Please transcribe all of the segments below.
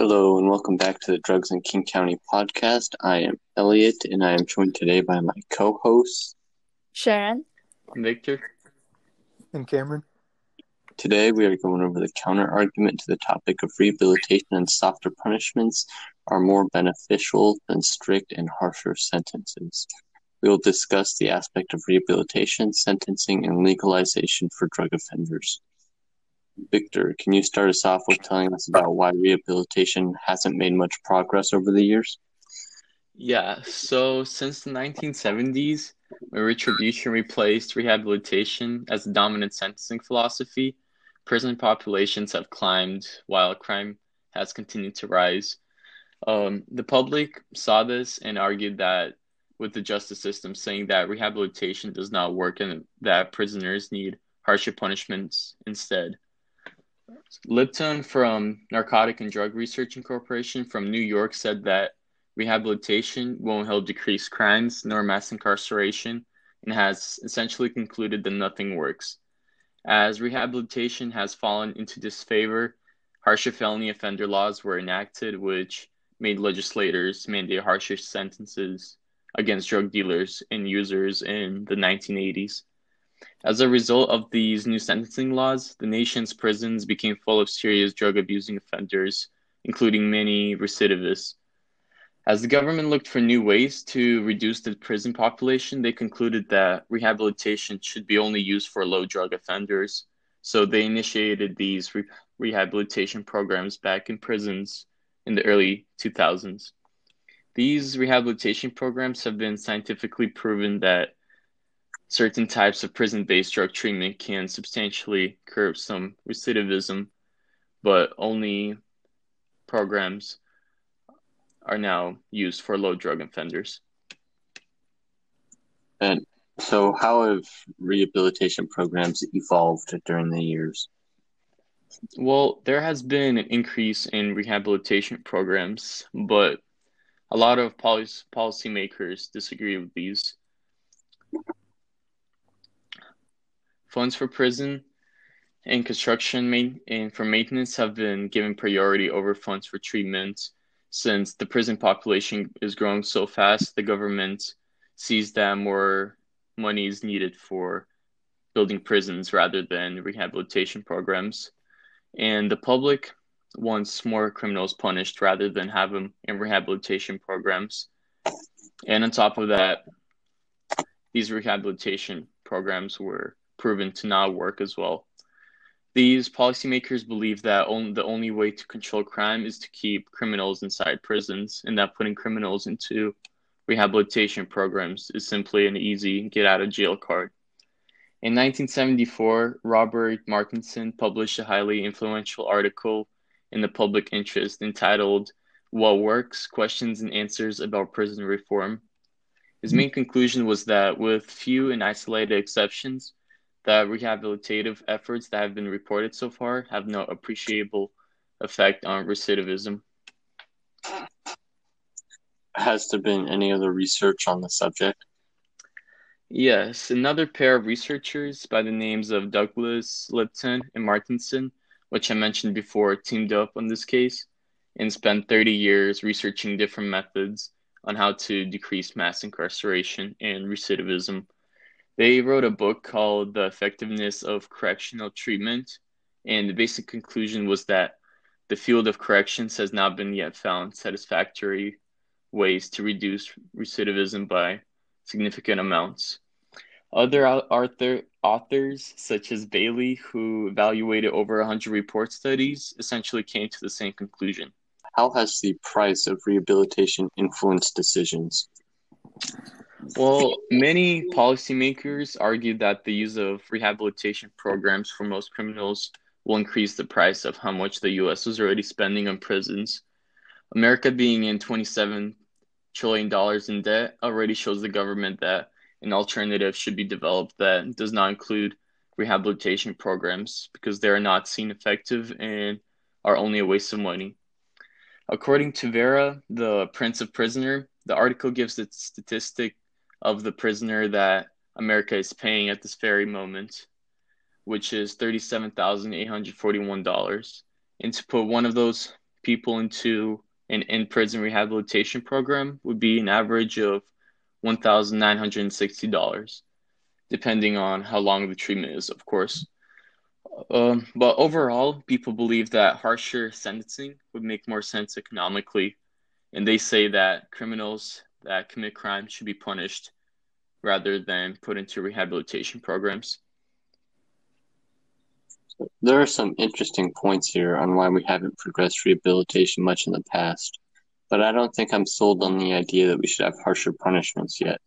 Hello and welcome back to the Drugs in King County podcast. I am Elliot and I am joined today by my co hosts. Sharon. Victor. And Cameron. Today we are going over the counter argument to the topic of rehabilitation and softer punishments are more beneficial than strict and harsher sentences. We will discuss the aspect of rehabilitation, sentencing, and legalization for drug offenders. Victor, can you start us off with telling us about why rehabilitation hasn't made much progress over the years? Yeah, so since the 1970s, when retribution replaced rehabilitation as the dominant sentencing philosophy, prison populations have climbed while crime has continued to rise. Um, the public saw this and argued that with the justice system saying that rehabilitation does not work and that prisoners need harsher punishments instead. Lipton from Narcotic and Drug Research Incorporation from New York said that rehabilitation won't help decrease crimes nor mass incarceration and has essentially concluded that nothing works. As rehabilitation has fallen into disfavor, harsher felony offender laws were enacted, which made legislators mandate harsher sentences against drug dealers and users in the 1980s. As a result of these new sentencing laws, the nation's prisons became full of serious drug abusing offenders, including many recidivists. As the government looked for new ways to reduce the prison population, they concluded that rehabilitation should be only used for low drug offenders. So they initiated these re- rehabilitation programs back in prisons in the early 2000s. These rehabilitation programs have been scientifically proven that certain types of prison based drug treatment can substantially curb some recidivism, but only programs are now used for low drug offenders. And so, how have rehabilitation programs evolved during the years? Well, there has been an increase in rehabilitation programs, but a lot of policy policymakers disagree with these. Funds for prison and construction and for maintenance have been given priority over funds for treatment since the prison population is growing so fast the government sees that more money is needed for building prisons rather than rehabilitation programs. And the public wants more criminals punished rather than have them in rehabilitation programs. And on top of that these rehabilitation programs were proven to not work as well. These policymakers believe that only, the only way to control crime is to keep criminals inside prisons, and that putting criminals into rehabilitation programs is simply an easy get out of jail card. In 1974, Robert Martinson published a highly influential article in the public interest entitled What Works Questions and Answers About Prison Reform. His main conclusion was that, with few and isolated exceptions, the rehabilitative efforts that have been reported so far have no appreciable effect on recidivism. Has there been any other research on the subject? Yes, another pair of researchers by the names of Douglas Lipton and Martinson, which I mentioned before, teamed up on this case and spent 30 years researching different methods on how to decrease mass incarceration and recidivism they wrote a book called The Effectiveness of Correctional Treatment, and the basic conclusion was that the field of corrections has not been yet found satisfactory ways to reduce recidivism by significant amounts. Other author, authors, such as Bailey, who evaluated over 100 report studies, essentially came to the same conclusion. How has the price of rehabilitation influenced decisions? Well, many policymakers argue that the use of rehabilitation programs for most criminals will increase the price of how much the U.S. is already spending on prisons. America being in $27 trillion in debt already shows the government that an alternative should be developed that does not include rehabilitation programs because they are not seen effective and are only a waste of money. According to Vera, the Price of Prisoner, the article gives the statistic of the prisoner that America is paying at this very moment, which is $37,841. And to put one of those people into an in prison rehabilitation program would be an average of $1,960, depending on how long the treatment is, of course. Um, but overall, people believe that harsher sentencing would make more sense economically, and they say that criminals that commit crime should be punished rather than put into rehabilitation programs. There are some interesting points here on why we haven't progressed rehabilitation much in the past, but I don't think I'm sold on the idea that we should have harsher punishments yet.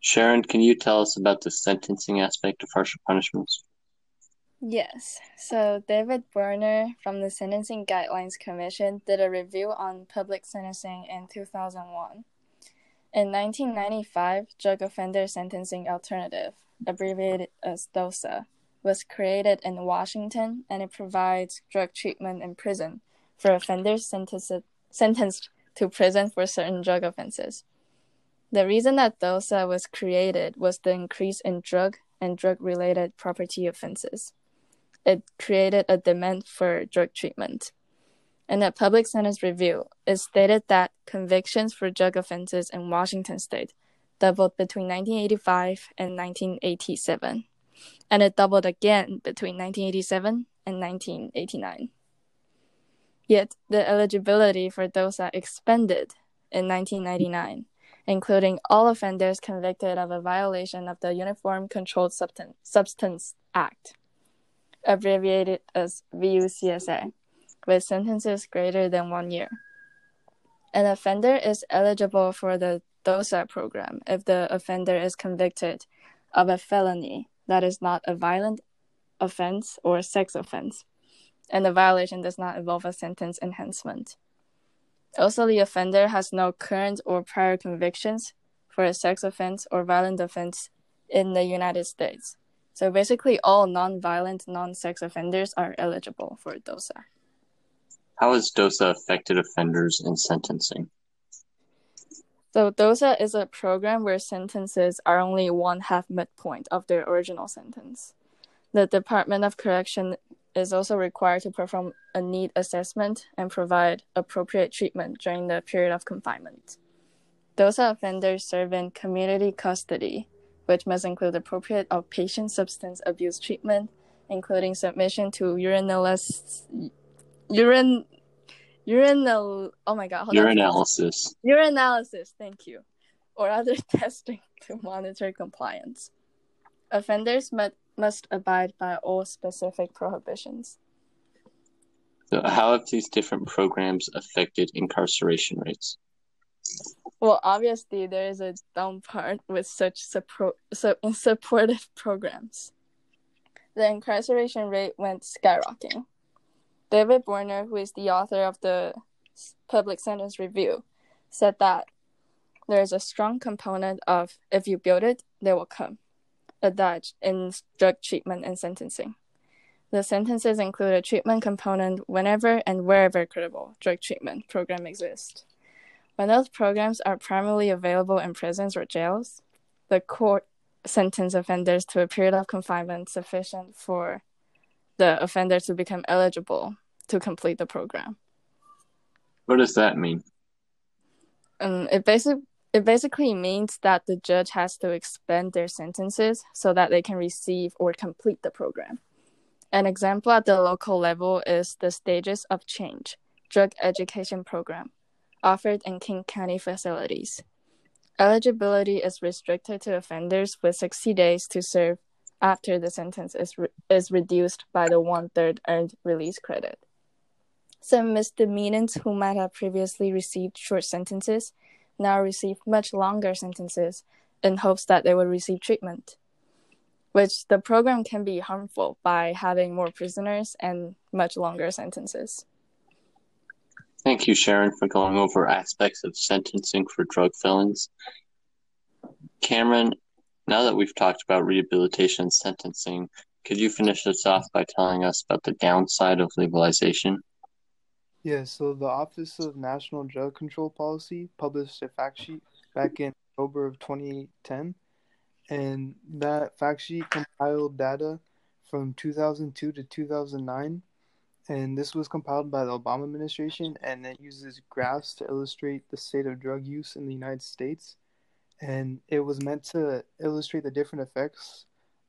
Sharon, can you tell us about the sentencing aspect of harsher punishments? Yes. So David Berner from the Sentencing Guidelines Commission did a review on public sentencing in 2001. In 1995, Drug Offender Sentencing Alternative, abbreviated as DOSA, was created in Washington and it provides drug treatment in prison for offenders sentenced, sentenced to prison for certain drug offenses. The reason that DOSA was created was the increase in drug and drug related property offenses it created a demand for drug treatment. In a public sentence review, it stated that convictions for drug offenses in Washington state doubled between 1985 and 1987, and it doubled again between 1987 and 1989. Yet, the eligibility for DOSA expanded in 1999, including all offenders convicted of a violation of the Uniform Controlled Substance Act abbreviated as VUCSA, with sentences greater than one year. An offender is eligible for the DOSA program if the offender is convicted of a felony that is not a violent offense or sex offense, and the violation does not involve a sentence enhancement. Also, the offender has no current or prior convictions for a sex offense or violent offense in the United States. So basically, all non-violent, non-sex offenders are eligible for DOSA. How has DOSA affected offenders in sentencing? So DOSA is a program where sentences are only one half midpoint of their original sentence. The Department of Correction is also required to perform a need assessment and provide appropriate treatment during the period of confinement. DOSA offenders serve in community custody which must include appropriate outpatient substance abuse treatment, including submission to urinalysis, urine, urinal, oh my god, urinalysis. Urinalysis, thank you, or other testing to monitor compliance. Offenders must, must abide by all specific prohibitions. So how have these different programs affected incarceration rates? Well, obviously, there is a down part with such suppro- so supportive programs. The incarceration rate went skyrocketing. David Berner, who is the author of the Public Sentence Review, said that there is a strong component of if you build it, they will come, adage in drug treatment and sentencing. The sentences include a treatment component whenever and wherever credible drug treatment program exists. When those programs are primarily available in prisons or jails, the court sentence offenders to a period of confinement sufficient for the offender to become eligible to complete the program. What does that mean? Um, it basic it basically means that the judge has to expand their sentences so that they can receive or complete the program. An example at the local level is the Stages of Change drug education program, offered in King County facilities. Eligibility is restricted to offenders with 60 days to serve after the sentence is, re- is reduced by the one third earned release credit. Some misdemeanants who might have previously received short sentences now receive much longer sentences in hopes that they will receive treatment, which the program can be harmful by having more prisoners and much longer sentences. Thank you, Sharon, for going over aspects of sentencing for drug felons. Cameron, now that we've talked about rehabilitation and sentencing, could you finish us off by telling us about the downside of legalization? Yeah, so the Office of National Drug Control Policy published a fact sheet back in October of 2010, and that fact sheet compiled data from 2002 to 2009 and this was compiled by the Obama administration, and it uses graphs to illustrate the state of drug use in the United States, and it was meant to illustrate the different effects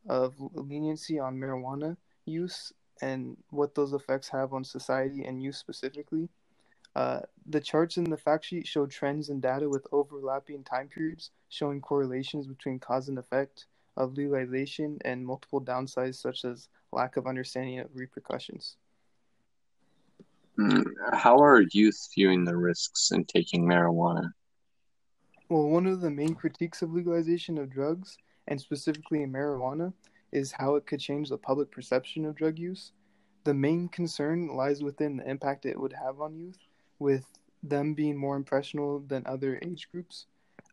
of leniency on marijuana use and what those effects have on society and youth specifically. Uh, the charts in the fact sheet show trends and data with overlapping time periods, showing correlations between cause and effect of legalization and multiple downsides, such as lack of understanding of repercussions. Mm, how are youth viewing the risks in taking marijuana? Well, one of the main critiques of legalization of drugs, and specifically in marijuana, is how it could change the public perception of drug use. The main concern lies within the impact it would have on youth, with them being more impressionable than other age groups.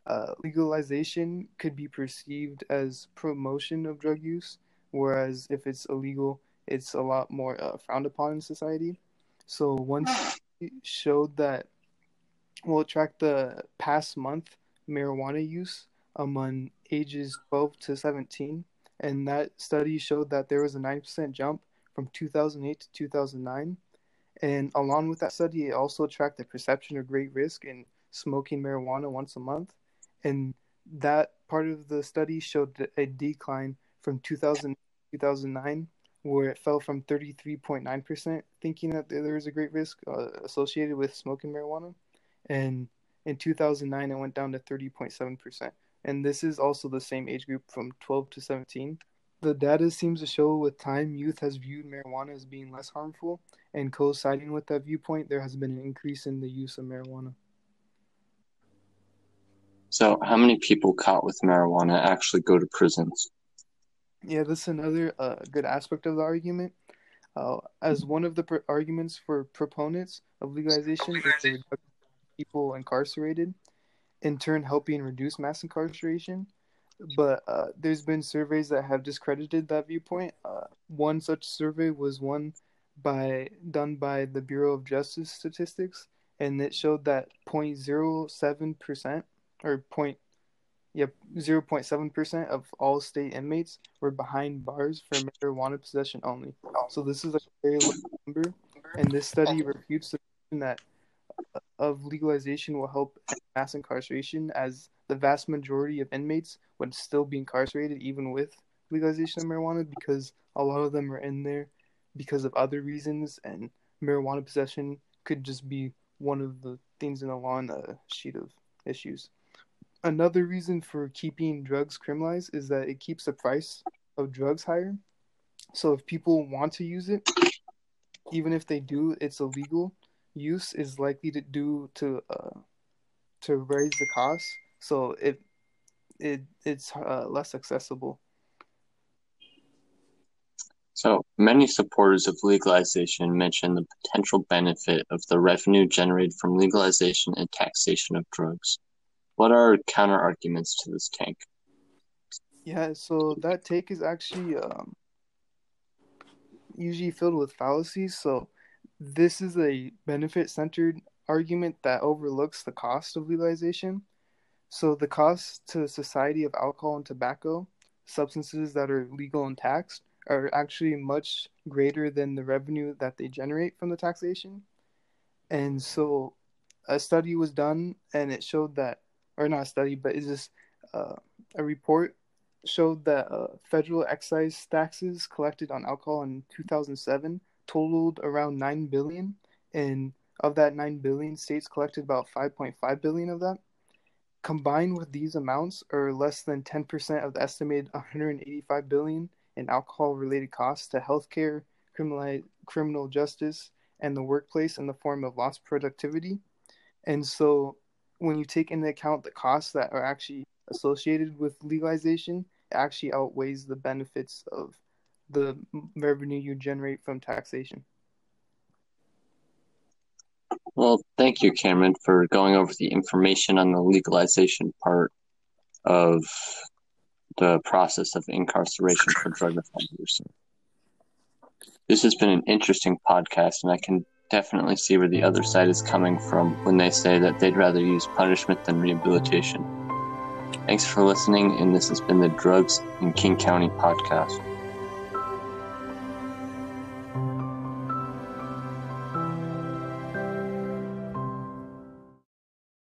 Uh, legalization could be perceived as promotion of drug use, whereas if it's illegal, it's a lot more uh, frowned upon in society. So once showed that, well, it tracked the past month marijuana use among ages 12 to 17, and that study showed that there was a 9% jump from 2008 to 2009. And along with that study, it also tracked the perception of great risk in smoking marijuana once a month. And that part of the study showed a decline from 2000 to 2009 where it fell from 33.9% thinking that there was a great risk uh, associated with smoking marijuana. And in 2009, it went down to 30.7%. And this is also the same age group from 12 to 17. The data seems to show with time, youth has viewed marijuana as being less harmful, and coinciding with that viewpoint, there has been an increase in the use of marijuana. So, how many people caught with marijuana actually go to prisons? Yeah, this is another uh, good aspect of the argument. Uh, as one of the pr- arguments for proponents of legalization is the people incarcerated, in turn helping reduce mass incarceration. But uh, there's been surveys that have discredited that viewpoint. Uh, one such survey was one by done by the Bureau of Justice Statistics, and it showed that 0.07 percent or point Yep, 0.7% of all state inmates were behind bars for marijuana possession only. So this is a very low number, and this study refutes the that of legalization will help mass incarceration, as the vast majority of inmates would still be incarcerated even with legalization of marijuana because a lot of them are in there because of other reasons, and marijuana possession could just be one of the things in a long uh, sheet of issues another reason for keeping drugs criminalized is that it keeps the price of drugs higher. So if people want to use it, even if they do, it's illegal. Use is likely to do to uh, to raise the cost, so it it it's uh, less accessible. So many supporters of legalization mention the potential benefit of the revenue generated from legalization and taxation of drugs. What are counter arguments to this take? Yeah, so that take is actually um, usually filled with fallacies. So this is a benefit centered argument that overlooks the cost of legalization. So the cost to society of alcohol and tobacco, substances that are legal and taxed, are actually much greater than the revenue that they generate from the taxation. And so a study was done and it showed that or not a study, but is this uh, a report showed that uh, federal excise taxes collected on alcohol in 2007 totaled around 9 billion and of that 9 billion states collected about 5.5 billion of that. Combined with these amounts are less than 10% of the estimated 185 billion in alcohol related costs to healthcare criminal criminal justice and the workplace in the form of lost productivity. And so when you take into account the costs that are actually associated with legalization, it actually outweighs the benefits of the revenue you generate from taxation. Well, thank you, Cameron, for going over the information on the legalization part of the process of incarceration for drug offenders. This has been an interesting podcast, and I can definitely see where the other side is coming from when they say that they'd rather use punishment than rehabilitation. Thanks for listening, and this has been the Drugs in King County podcast.